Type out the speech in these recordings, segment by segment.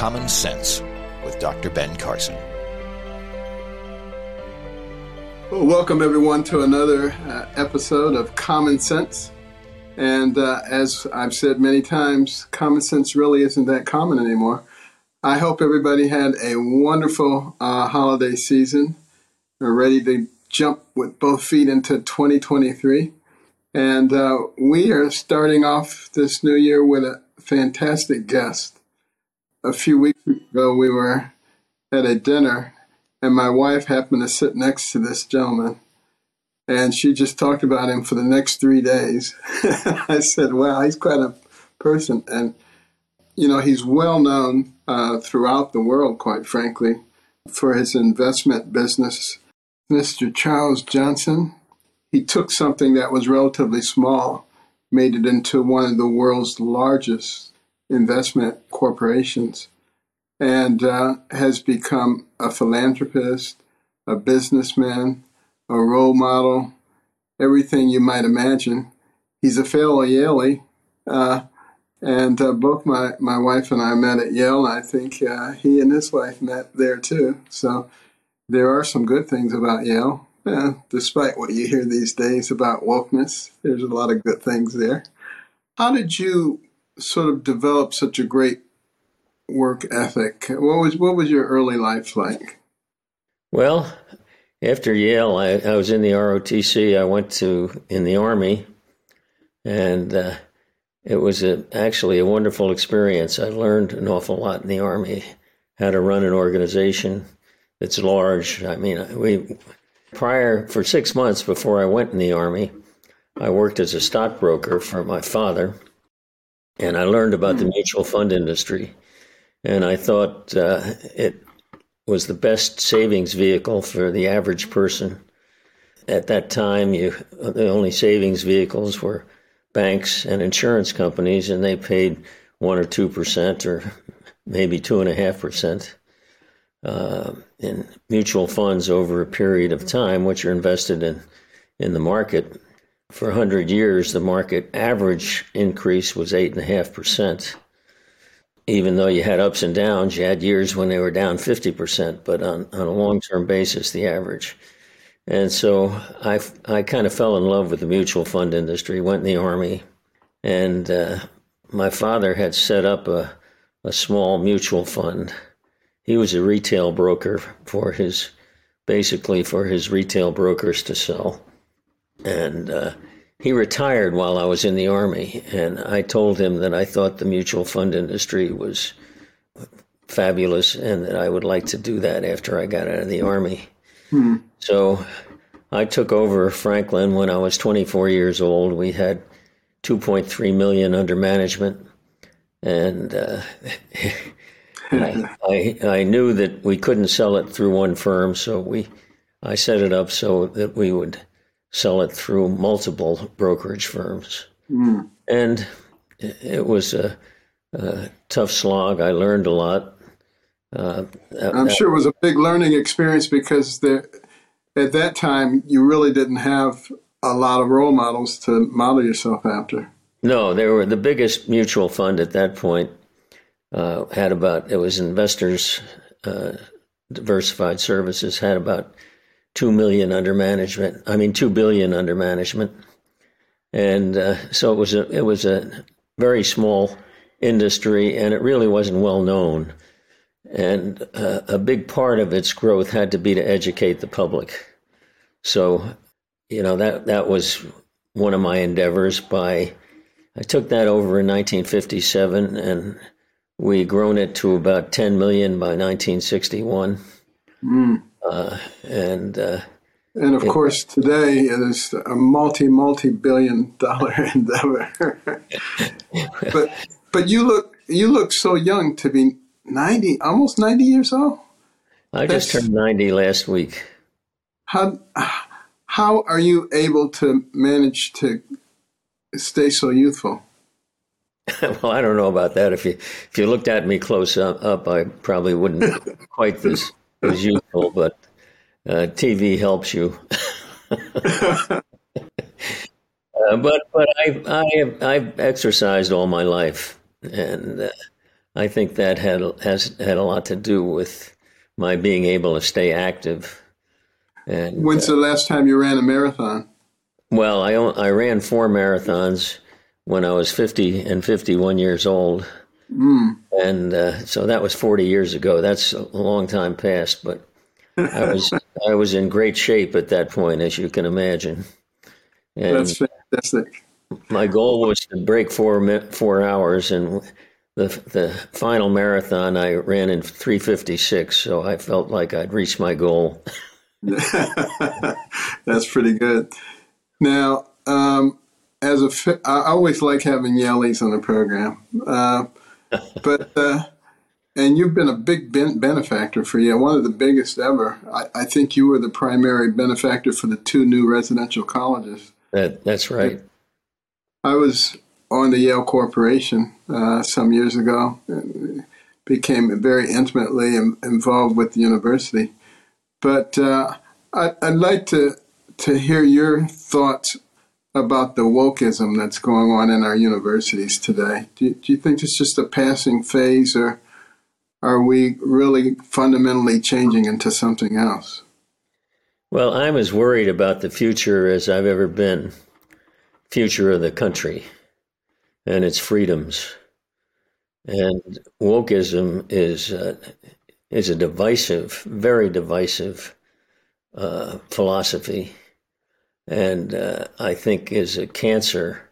Common Sense with Dr. Ben Carson. Well, welcome everyone to another uh, episode of Common Sense. And uh, as I've said many times, common sense really isn't that common anymore. I hope everybody had a wonderful uh, holiday season. We're ready to jump with both feet into 2023. And uh, we are starting off this new year with a fantastic guest a few weeks ago, we were at a dinner, and my wife happened to sit next to this gentleman. And she just talked about him for the next three days. I said, Wow, he's quite a person. And, you know, he's well known uh, throughout the world, quite frankly, for his investment business. Mr. Charles Johnson, he took something that was relatively small, made it into one of the world's largest investment corporations and uh, has become a philanthropist, a businessman, a role model, everything you might imagine. He's a fellow Yalie, uh, and uh, both my, my wife and I met at Yale. and I think uh, he and his wife met there too. So there are some good things about Yale. Uh, despite what you hear these days about wokeness, there's a lot of good things there. How did you sort of develop such a great work ethic? What was what was your early life like? Well, after Yale, I, I was in the ROTC. I went to in the Army, and uh, it was a, actually a wonderful experience. I learned an awful lot in the Army, how to run an organization that's large. I mean, we prior for six months before I went in the Army, I worked as a stockbroker for my father and I learned about the mutual fund industry, and I thought uh, it was the best savings vehicle for the average person. At that time, you the only savings vehicles were banks and insurance companies, and they paid one or two percent, or maybe two and a half percent uh, in mutual funds over a period of time, which are invested in in the market for 100 years, the market average increase was 8.5%. Even though you had ups and downs, you had years when they were down 50%, but on, on a long term basis, the average. And so I, I kind of fell in love with the mutual fund industry, went in the Army, and uh, my father had set up a, a small mutual fund. He was a retail broker for his, basically for his retail brokers to sell and uh, he retired while I was in the army. And I told him that I thought the mutual fund industry was fabulous, and that I would like to do that after I got out of the army. Hmm. So I took over Franklin when I was 24 years old. We had 2.3 million under management, and uh, I, I, I knew that we couldn't sell it through one firm, so we I set it up so that we would sell it through multiple brokerage firms. Mm. And it was a, a, tough slog. I learned a lot. Uh, I'm sure it was a big learning experience because there, at that time you really didn't have a lot of role models to model yourself after. No, they were the biggest mutual fund at that point. Uh, had about it was investors uh, diversified services had about 2 million under management. I mean, 2 billion under management. and uh, so it was a it was a very small industry, and it really wasn't well known. And uh, a big part of its growth had to be to educate the public. So, you know that that was one of my endeavors. By I took that over in 1957, and we grown it to about 10 million by 1961. Mm. Uh, and uh, and of it, course, today it is a multi multi billion dollar endeavor. but but you look you look so young to be ninety, almost ninety years old. I That's, just turned ninety last week. How how are you able to manage to stay so youthful? well, I don't know about that. If you if you looked at me close up, up I probably wouldn't quite as as useful, but uh, TV helps you. uh, but but I I have, I've exercised all my life, and uh, I think that had has had a lot to do with my being able to stay active. And when's the last time you ran a marathon? Well, I I ran four marathons when I was fifty and fifty one years old. Mm. And uh, so that was 40 years ago. That's a long time past, but I was I was in great shape at that point, as you can imagine. And That's fantastic. My goal was to break four four hours, and the the final marathon I ran in three fifty six. So I felt like I'd reached my goal. That's pretty good. Now, um, as a, I always like having Yalies on the program, uh, but. Uh, and you've been a big ben- benefactor for you, one of the biggest ever. I, I, think you were the primary benefactor for the two new residential colleges. That, that's right. I was on the Yale Corporation uh, some years ago and became very intimately Im- involved with the university. But uh, I, I'd like to, to hear your thoughts about the wokeism that's going on in our universities today. Do you, do you think it's just a passing phase or are we really fundamentally changing into something else? Well, I'm as worried about the future as I've ever been. Future of the country and its freedoms. And wokeism is uh, is a divisive, very divisive uh, philosophy, and uh, I think is a cancer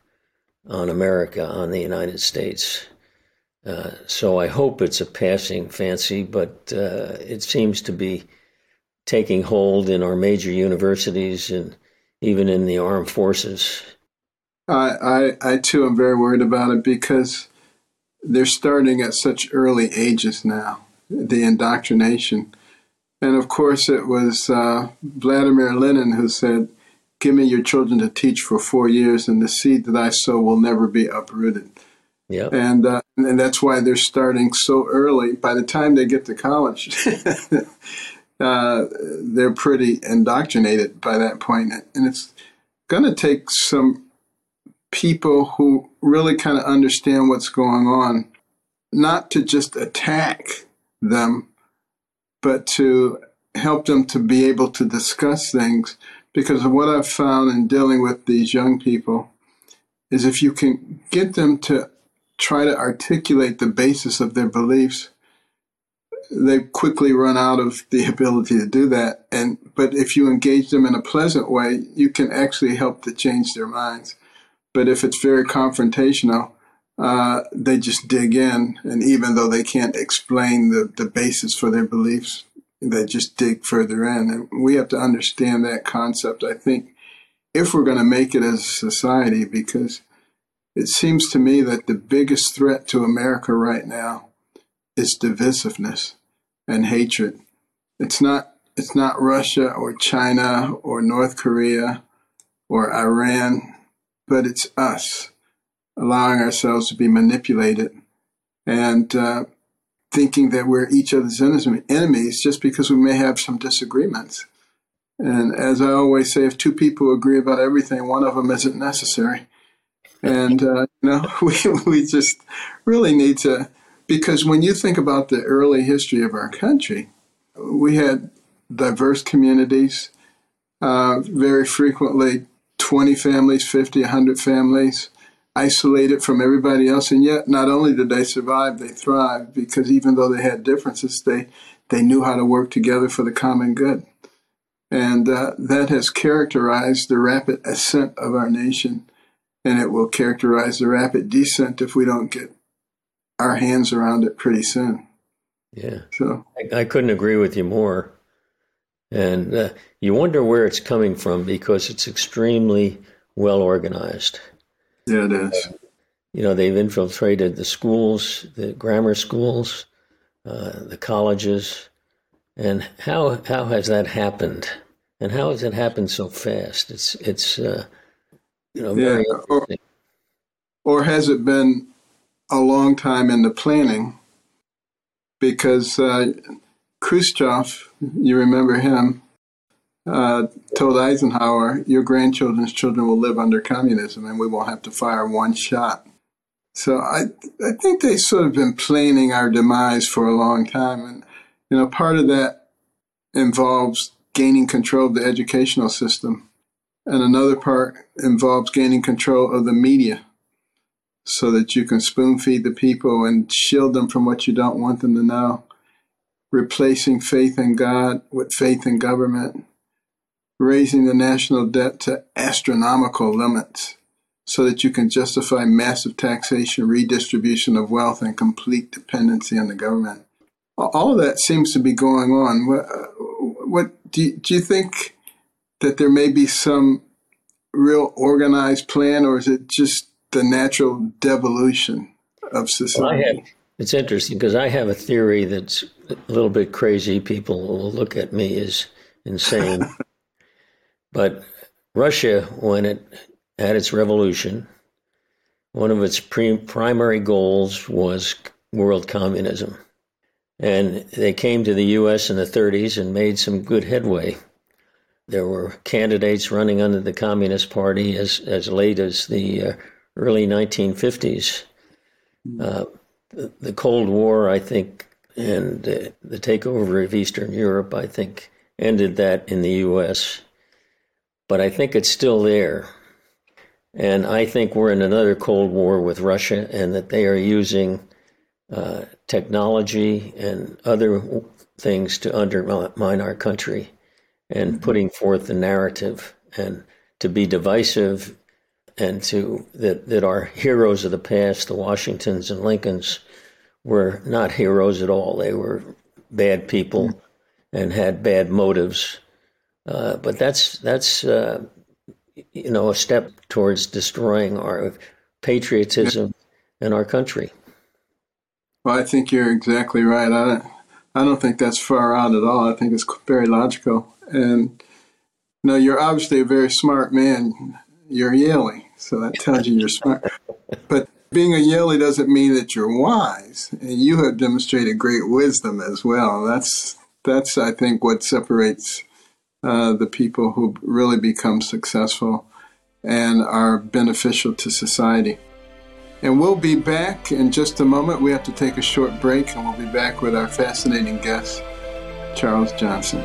on America, on the United States. Uh, so I hope it's a passing fancy, but uh, it seems to be taking hold in our major universities and even in the armed forces. I, I, I too am very worried about it because they're starting at such early ages now, the indoctrination. And of course, it was uh, Vladimir Lenin who said, Give me your children to teach for four years, and the seed that I sow will never be uprooted. Yeah. And uh, and that's why they're starting so early. By the time they get to college, uh, they're pretty indoctrinated by that point, and it's going to take some people who really kind of understand what's going on, not to just attack them, but to help them to be able to discuss things. Because of what I've found in dealing with these young people is if you can get them to try to articulate the basis of their beliefs, they quickly run out of the ability to do that. And but if you engage them in a pleasant way, you can actually help to change their minds. But if it's very confrontational, uh, they just dig in, and even though they can't explain the, the basis for their beliefs, they just dig further in. And we have to understand that concept, I think, if we're going to make it as a society, because it seems to me that the biggest threat to America right now is divisiveness and hatred. It's not it's not Russia or China or North Korea or Iran, but it's us allowing ourselves to be manipulated and uh, thinking that we're each other's enemies just because we may have some disagreements. And as I always say, if two people agree about everything, one of them isn't necessary and uh, you know we we just really need to because when you think about the early history of our country, we had diverse communities. Uh, very frequently, 20 families, 50, 100 families, isolated from everybody else. And yet, not only did they survive, they thrived because even though they had differences, they, they knew how to work together for the common good. And uh, that has characterized the rapid ascent of our nation. And it will characterize the rapid descent if we don't get our hands around it pretty soon. Yeah. So I, I couldn't agree with you more. And uh, you wonder where it's coming from because it's extremely well organized. Yeah, it is. You know, they've infiltrated the schools, the grammar schools, uh, the colleges. And how how has that happened? And how has it happened so fast? It's it's uh, you know yeah, or, or has it been a long time in the planning? Because uh, Khrushchev, you remember him, uh, told Eisenhower, Your grandchildren's children will live under communism and we won't have to fire one shot. So I, I think they've sort of been planning our demise for a long time. And, you know, part of that involves gaining control of the educational system. And another part involves gaining control of the media so that you can spoon feed the people and shield them from what you don't want them to know replacing faith in God with faith in government, raising the national debt to astronomical limits so that you can justify massive taxation, redistribution of wealth, and complete dependency on the government. All of that seems to be going on. What, uh, what do, you, do you think that there may be some real organized plan, or is it just the natural devolution of society? Well, it's interesting because I have a theory that's a little bit crazy. People will look at me as insane. but Russia, when it had its revolution, one of its pre- primary goals was world communism. And they came to the US in the 30s and made some good headway. There were candidates running under the Communist Party as, as late as the uh, early 1950s. Uh, the Cold War, I think, and uh, the takeover of Eastern Europe, I think, ended that in the U.S. But I think it's still there. And I think we're in another Cold War with Russia and that they are using uh, technology and other things to undermine our country and mm-hmm. putting forth the narrative and to be divisive and to that that our heroes of the past, the Washingtons and Lincolns, were not heroes at all. They were bad people and had bad motives. Uh, but that's that's uh, you know a step towards destroying our patriotism and our country. Well, I think you're exactly right. I don't, I don't think that's far out at all. I think it's very logical. And you know, you're obviously a very smart man. You're Yalie. So that tells you you're smart. But being a Yalie doesn't mean that you're wise. And you have demonstrated great wisdom as well. That's that's I think what separates uh, the people who really become successful and are beneficial to society. And we'll be back in just a moment. We have to take a short break, and we'll be back with our fascinating guest, Charles Johnson.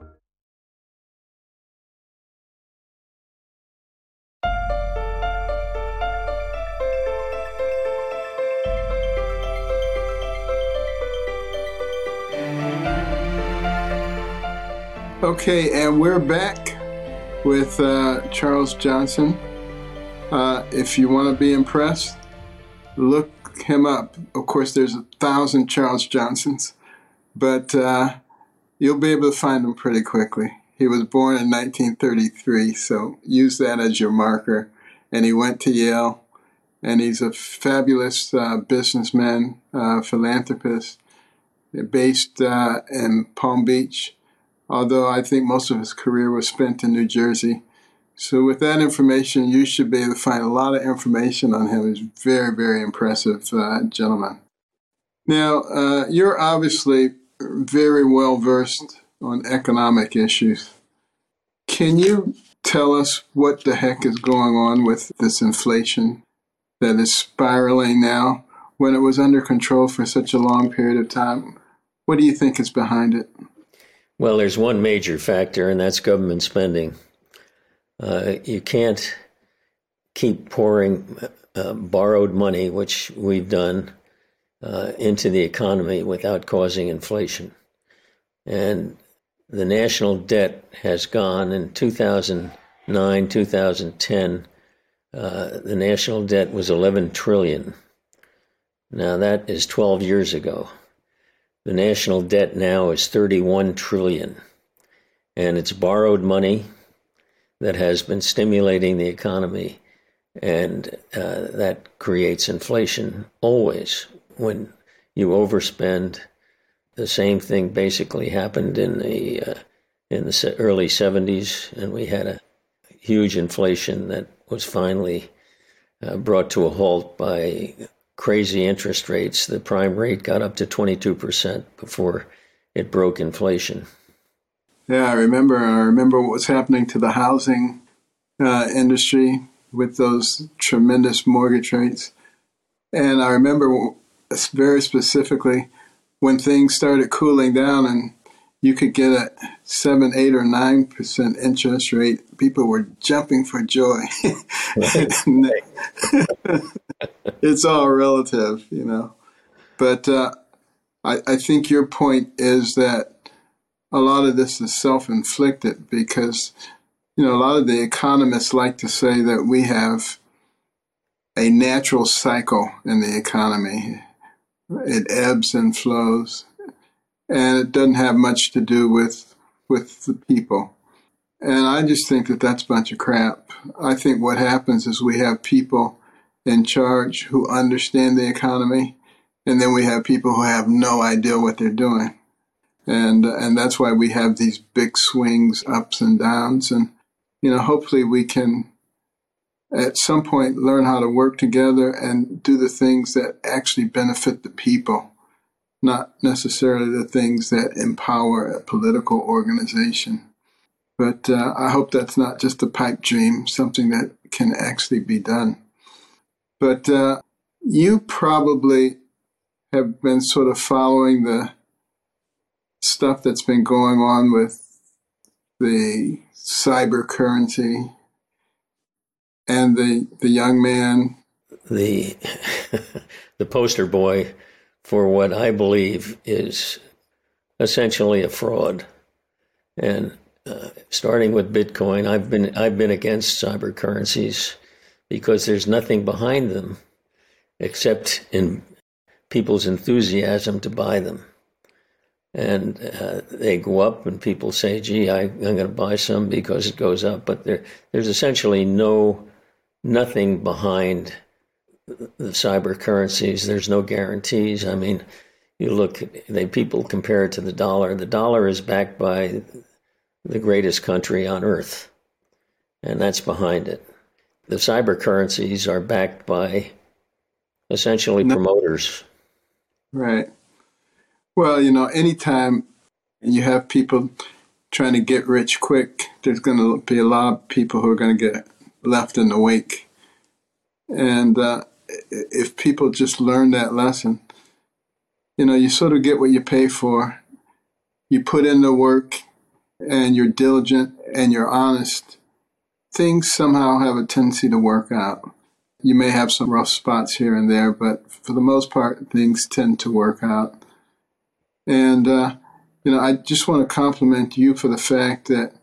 Okay, and we're back with uh, Charles Johnson. Uh, if you want to be impressed, look him up. Of course, there's a thousand Charles Johnsons, but uh, you'll be able to find him pretty quickly. He was born in 1933, so use that as your marker. And he went to Yale, and he's a fabulous uh, businessman, uh, philanthropist, based uh, in Palm Beach, although I think most of his career was spent in New Jersey. So, with that information, you should be able to find a lot of information on him. He's very, very impressive uh, gentleman. Now, uh, you're obviously very well versed on economic issues. Can you tell us what the heck is going on with this inflation that is spiraling now when it was under control for such a long period of time? What do you think is behind it? Well, there's one major factor, and that's government spending. Uh, you can't keep pouring uh, borrowed money, which we've done, uh, into the economy without causing inflation. And the national debt has gone in 2009, 2010. Uh, the national debt was 11 trillion. Now that is 12 years ago. The national debt now is 31 trillion, and it's borrowed money that has been stimulating the economy, and uh, that creates inflation always. When you overspend, the same thing basically happened in the uh, in the early 70s, and we had a huge inflation that was finally uh, brought to a halt by crazy interest rates. The prime rate got up to 22% before it broke inflation. Yeah, I remember. I remember what was happening to the housing uh, industry with those tremendous mortgage rates. And I remember very specifically when things started cooling down and you could get a seven, eight, or nine percent interest rate, people were jumping for joy. it's all relative, you know. But uh, I, I think your point is that a lot of this is self inflicted because, you know, a lot of the economists like to say that we have a natural cycle in the economy. It ebbs and flows, and it doesn't have much to do with with the people. And I just think that that's a bunch of crap. I think what happens is we have people in charge who understand the economy, and then we have people who have no idea what they're doing and and that's why we have these big swings, ups and downs, and you know, hopefully we can at some point learn how to work together and do the things that actually benefit the people, not necessarily the things that empower a political organization. But uh, I hope that's not just a pipe dream, something that can actually be done. But uh, you probably have been sort of following the stuff that's been going on with the cyber currency and the the young man. The the poster boy for what I believe is essentially a fraud. And uh, starting with Bitcoin I've been I've been against cyber currencies because there's nothing behind them except in people's enthusiasm to buy them and uh, they go up, and people say, "Gee, I, am going to buy some because it goes up." But there, there's essentially no nothing behind the cyber currencies. There's no guarantees. I mean, you look, they people compare it to the dollar. The dollar is backed by the greatest country on earth, and that's behind it. The cyber currencies are backed by essentially no. promoters. Right. Well, you know, anytime you have people trying to get rich quick, there's going to be a lot of people who are going to get left in the wake. And uh, if people just learn that lesson, you know, you sort of get what you pay for. You put in the work and you're diligent and you're honest. Things somehow have a tendency to work out. You may have some rough spots here and there, but for the most part, things tend to work out. And, uh, you know, I just want to compliment you for the fact that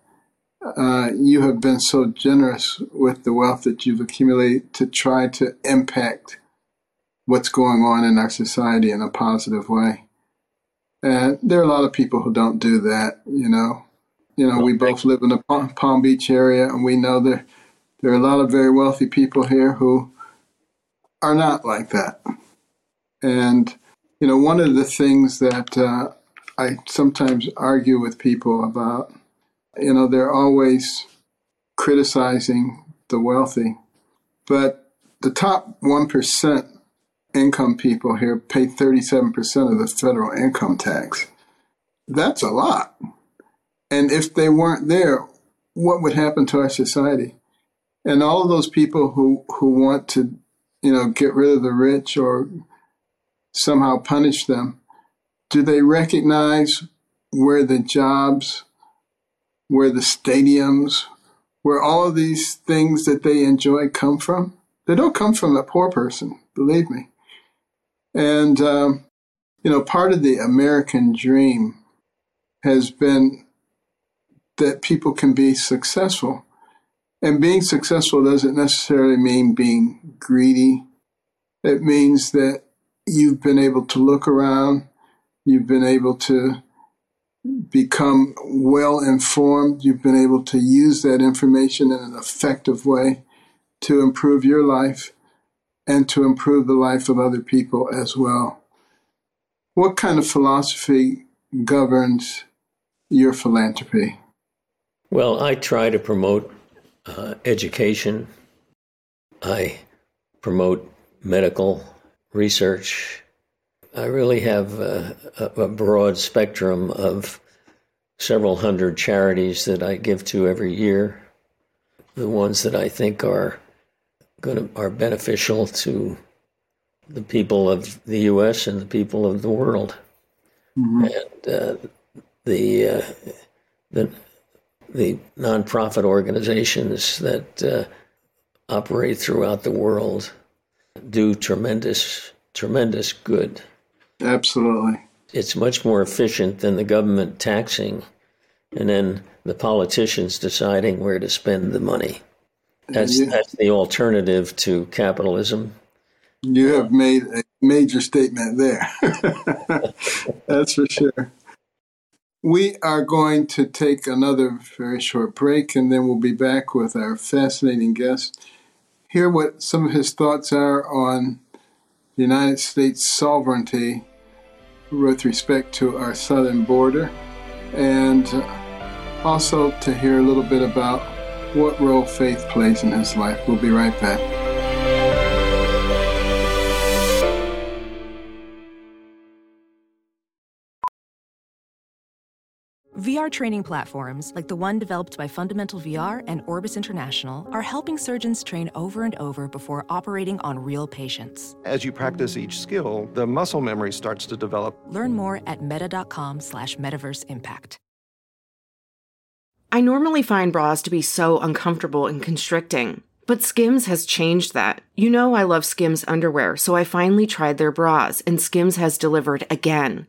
uh, you have been so generous with the wealth that you've accumulated to try to impact what's going on in our society in a positive way. And there are a lot of people who don't do that, you know. You know, we both live in the Palm Beach area, and we know there there are a lot of very wealthy people here who are not like that. And you know, one of the things that uh, I sometimes argue with people about, you know, they're always criticizing the wealthy, but the top one percent income people here pay 37% of the federal income tax. That's a lot. And if they weren't there, what would happen to our society? And all of those people who, who want to, you know, get rid of the rich or somehow punish them, do they recognize where the jobs, where the stadiums, where all of these things that they enjoy come from? They don't come from a poor person, believe me. And, um, you know, part of the American dream has been that people can be successful. And being successful doesn't necessarily mean being greedy. It means that you've been able to look around, you've been able to become well informed, you've been able to use that information in an effective way to improve your life and to improve the life of other people as well. What kind of philosophy governs your philanthropy? Well, I try to promote uh, education. I promote medical research. I really have a, a, broad spectrum of several hundred charities that I give to every year. The ones that I think are going to, are beneficial to the people of the U.S. and the people of the world. Mm-hmm. And uh, the uh, the the nonprofit organizations that uh, operate throughout the world do tremendous tremendous good. Absolutely, it's much more efficient than the government taxing, and then the politicians deciding where to spend the money. That's yeah. that's the alternative to capitalism. You have made a major statement there. that's for sure. We are going to take another very short break and then we'll be back with our fascinating guest. Hear what some of his thoughts are on the United States sovereignty with respect to our southern border, and also to hear a little bit about what role faith plays in his life. We'll be right back. VR training platforms, like the one developed by Fundamental VR and Orbis International, are helping surgeons train over and over before operating on real patients. As you practice each skill, the muscle memory starts to develop. Learn more at meta.com slash metaverse impact. I normally find bras to be so uncomfortable and constricting, but Skims has changed that. You know I love Skims underwear, so I finally tried their bras, and Skims has delivered again.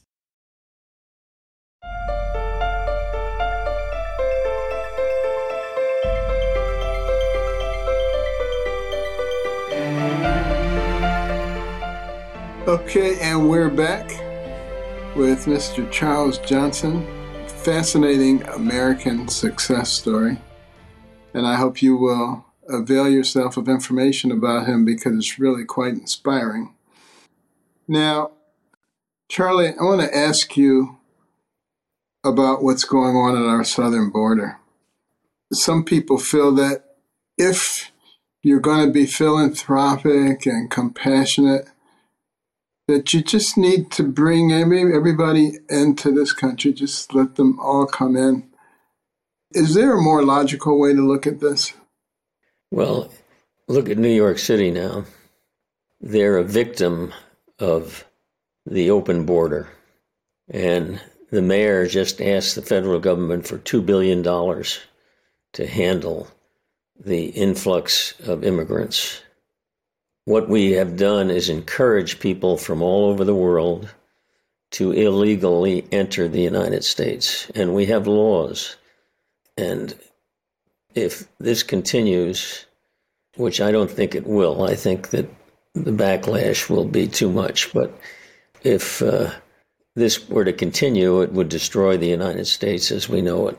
Okay, and we're back with Mr. Charles Johnson. Fascinating American success story. And I hope you will avail yourself of information about him because it's really quite inspiring. Now, Charlie, I want to ask you about what's going on at our southern border. Some people feel that if you're going to be philanthropic and compassionate, that you just need to bring every, everybody into this country, just let them all come in. Is there a more logical way to look at this? Well, look at New York City now. They're a victim of the open border. And the mayor just asked the federal government for $2 billion to handle the influx of immigrants. What we have done is encourage people from all over the world to illegally enter the United States. And we have laws. And if this continues, which I don't think it will, I think that the backlash will be too much. But if uh, this were to continue, it would destroy the United States as we know it.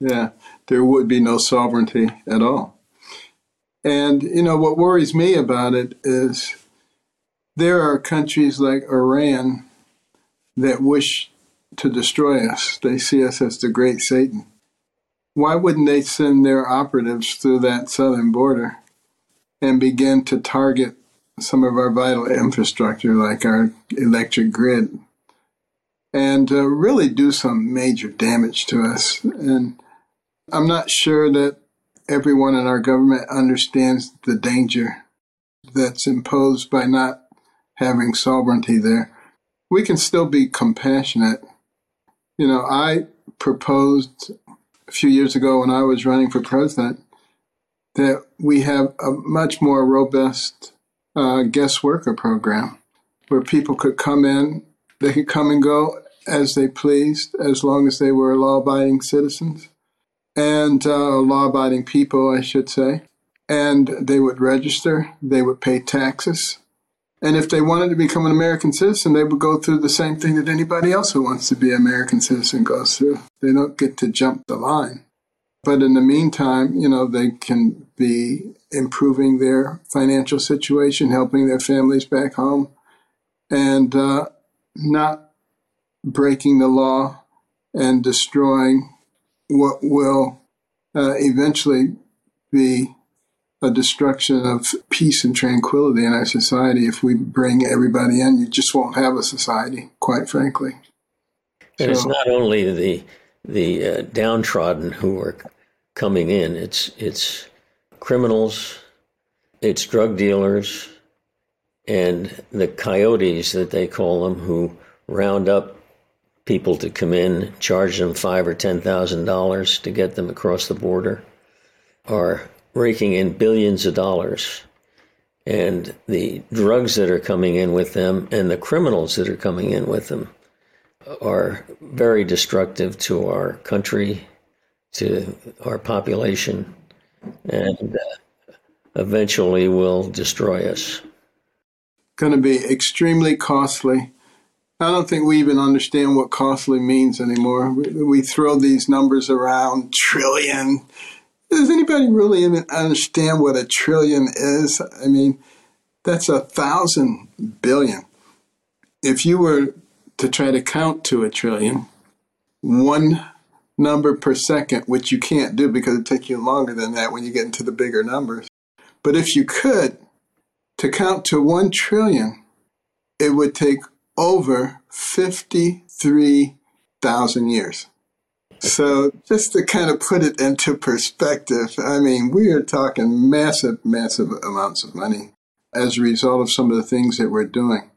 Yeah, there would be no sovereignty at all. And, you know, what worries me about it is there are countries like Iran that wish to destroy us. They see us as the great Satan. Why wouldn't they send their operatives through that southern border and begin to target some of our vital infrastructure, like our electric grid, and uh, really do some major damage to us? And I'm not sure that everyone in our government understands the danger that's imposed by not having sovereignty there. We can still be compassionate. You know, I proposed a few years ago when I was running for president that we have a much more robust uh, guest worker program where people could come in, they could come and go as they pleased as long as they were law abiding citizens and uh, law abiding people, I should say. And they would register, they would pay taxes. And if they wanted to become an American citizen, they would go through the same thing that anybody else who wants to be an American citizen goes through. They don't get to jump the line. But in the meantime, you know, they can be improving their financial situation, helping their families back home, and uh, not breaking the law and destroying what will uh, eventually be a destruction of peace and tranquility in our society if we bring everybody in. You just won't have a society, quite frankly. And so, it's not only the the uh, downtrodden who are coming in; it's it's criminals, it's drug dealers, and the coyotes that they call them, who round up people to come in, charge them five or ten thousand dollars to get them across the border, are raking in billions of dollars. And the drugs that are coming in with them and the criminals that are coming in with them are very destructive to our country, to our population, and uh, eventually will destroy us. Going to be extremely costly I don't think we even understand what costly means anymore. We, we throw these numbers around, trillion. Does anybody really even understand what a trillion is? I mean, that's a thousand billion. If you were to try to count to a trillion, one number per second, which you can't do because it takes you longer than that when you get into the bigger numbers. But if you could, to count to one trillion, it would take over 53,000 years. So, just to kind of put it into perspective, I mean, we are talking massive, massive amounts of money as a result of some of the things that we're doing.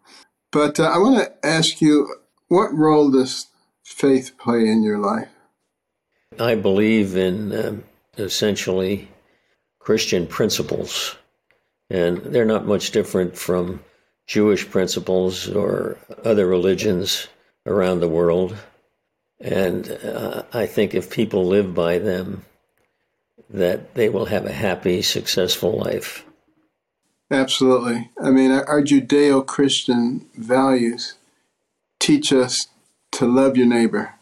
But uh, I want to ask you what role does faith play in your life? I believe in uh, essentially Christian principles, and they're not much different from Jewish principles or other religions around the world. And uh, I think if people live by them, that they will have a happy, successful life. Absolutely. I mean, our Judeo Christian values teach us to love your neighbor.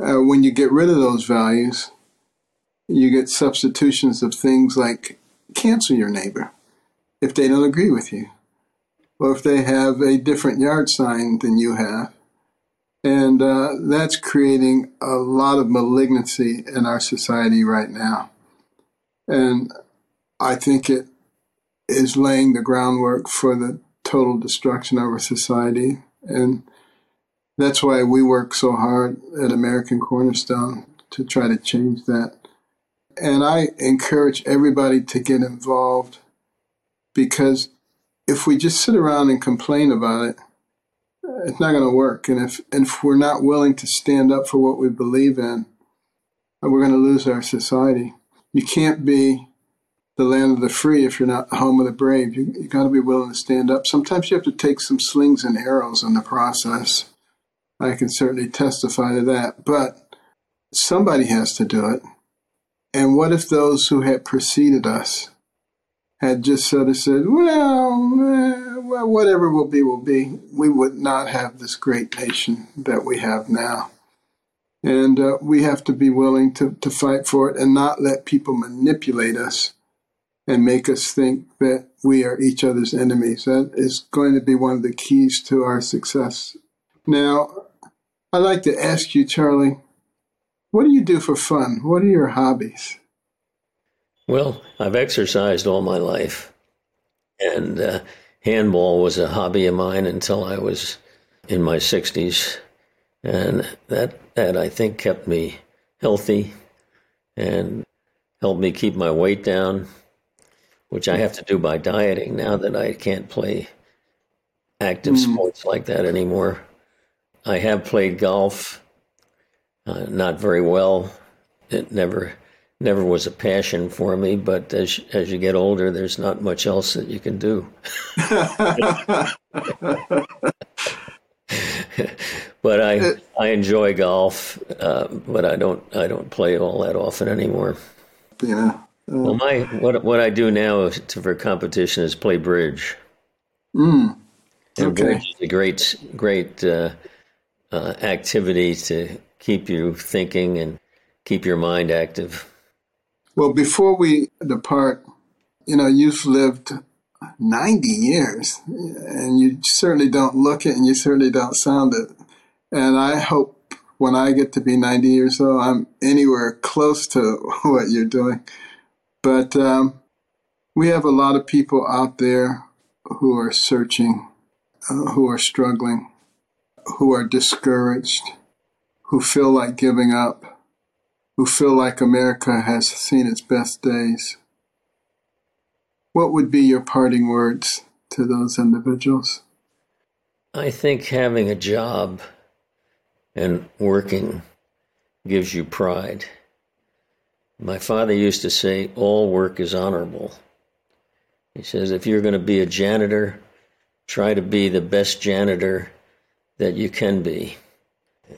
Uh, when you get rid of those values, you get substitutions of things like cancel your neighbor if they don't agree with you or if they have a different yard sign than you have. And uh, that's creating a lot of malignancy in our society right now. And I think it is laying the groundwork for the total destruction of our society. And that's why we work so hard at American Cornerstone to try to change that. And I encourage everybody to get involved because if we just sit around and complain about it, it's not going to work. And if, and if we're not willing to stand up for what we believe in, we're going to lose our society. You can't be the land of the free if you're not the home of the brave. You, you got to be willing to stand up. Sometimes you have to take some slings and arrows in the process. I can certainly testify to that. But somebody has to do it. And what if those who had preceded us had just sort of said, well, eh, well, whatever will be, will be, we would not have this great nation that we have now. And uh, we have to be willing to, to fight for it and not let people manipulate us and make us think that we are each other's enemies. That is going to be one of the keys to our success. Now, I'd like to ask you, Charlie, what do you do for fun? What are your hobbies? Well, I've exercised all my life, and uh, handball was a hobby of mine until I was in my 60s, and that that I think kept me healthy and helped me keep my weight down, which I have to do by dieting now that I can't play active mm. sports like that anymore. I have played golf, uh, not very well. It never never was a passion for me, but as as you get older, there's not much else that you can do. but I I enjoy golf, uh, but I don't I don't play all that often anymore. Yeah. Uh, well, my what what I do now to, for competition is play bridge. Mm, okay. And bridge is a great great uh, uh, activity to keep you thinking and keep your mind active. Well, before we depart, you know, you've lived 90 years and you certainly don't look it and you certainly don't sound it. And I hope when I get to be 90 years old, I'm anywhere close to what you're doing. But um, we have a lot of people out there who are searching, uh, who are struggling, who are discouraged, who feel like giving up who feel like America has seen its best days. What would be your parting words to those individuals? I think having a job and working gives you pride. My father used to say, All work is honorable. He says, If you're going to be a janitor, try to be the best janitor that you can be.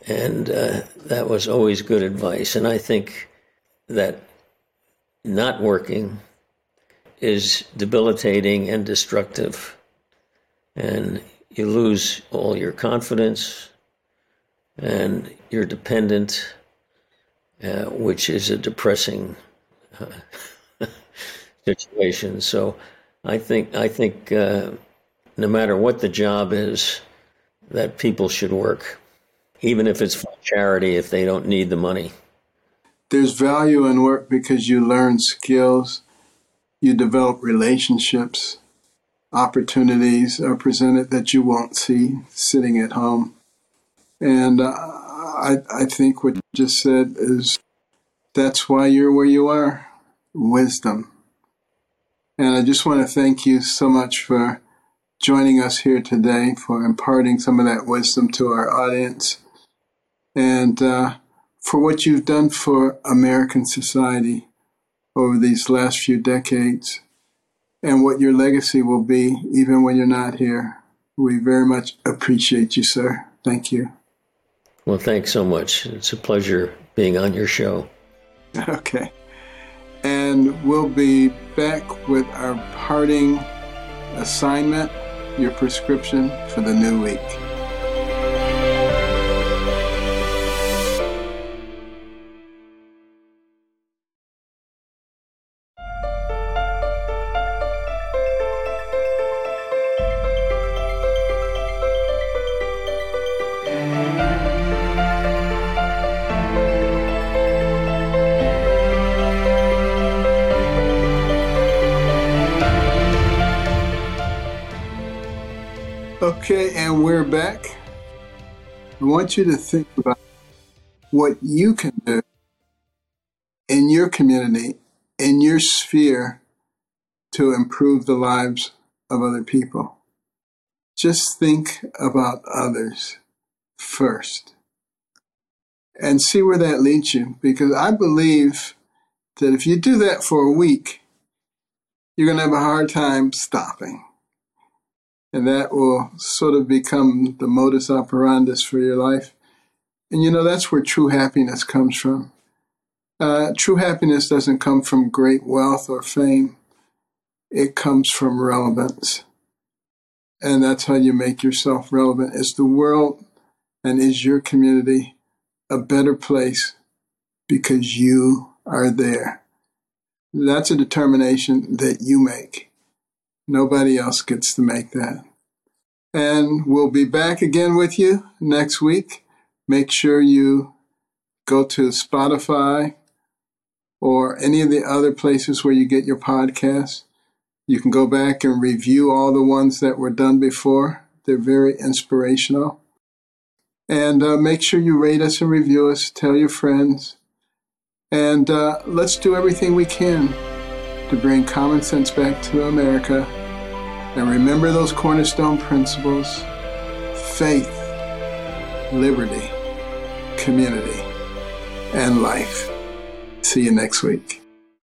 And uh, that was always good advice. And I think that not working is debilitating and destructive. And you lose all your confidence and you're dependent, uh, which is a depressing uh, situation. So I think, I think uh, no matter what the job is, that people should work even if it's for charity, if they don't need the money. There's value in work because you learn skills, you develop relationships, opportunities are presented that you won't see sitting at home. And uh, I, I think what you just said is that's why you're where you are wisdom. And I just want to thank you so much for joining us here today, for imparting some of that wisdom to our audience and uh, for what you've done for American society over these last few decades and what your legacy will be even when you're not here. We very much appreciate you, sir. Thank you. Well, thanks so much. It's a pleasure being on your show. Okay. And we'll be back with our parting assignment, your prescription for the new week. You to think about what you can do in your community, in your sphere, to improve the lives of other people. Just think about others first and see where that leads you. Because I believe that if you do that for a week, you're going to have a hard time stopping. And that will sort of become the modus operandi for your life. And you know, that's where true happiness comes from. Uh, true happiness doesn't come from great wealth or fame, it comes from relevance. And that's how you make yourself relevant. Is the world and is your community a better place because you are there? That's a determination that you make. Nobody else gets to make that. And we'll be back again with you next week. Make sure you go to Spotify or any of the other places where you get your podcasts. You can go back and review all the ones that were done before. They're very inspirational. And uh, make sure you rate us and review us, tell your friends. And uh, let's do everything we can to bring common sense back to America. And remember those cornerstone principles faith, liberty, community, and life. See you next week.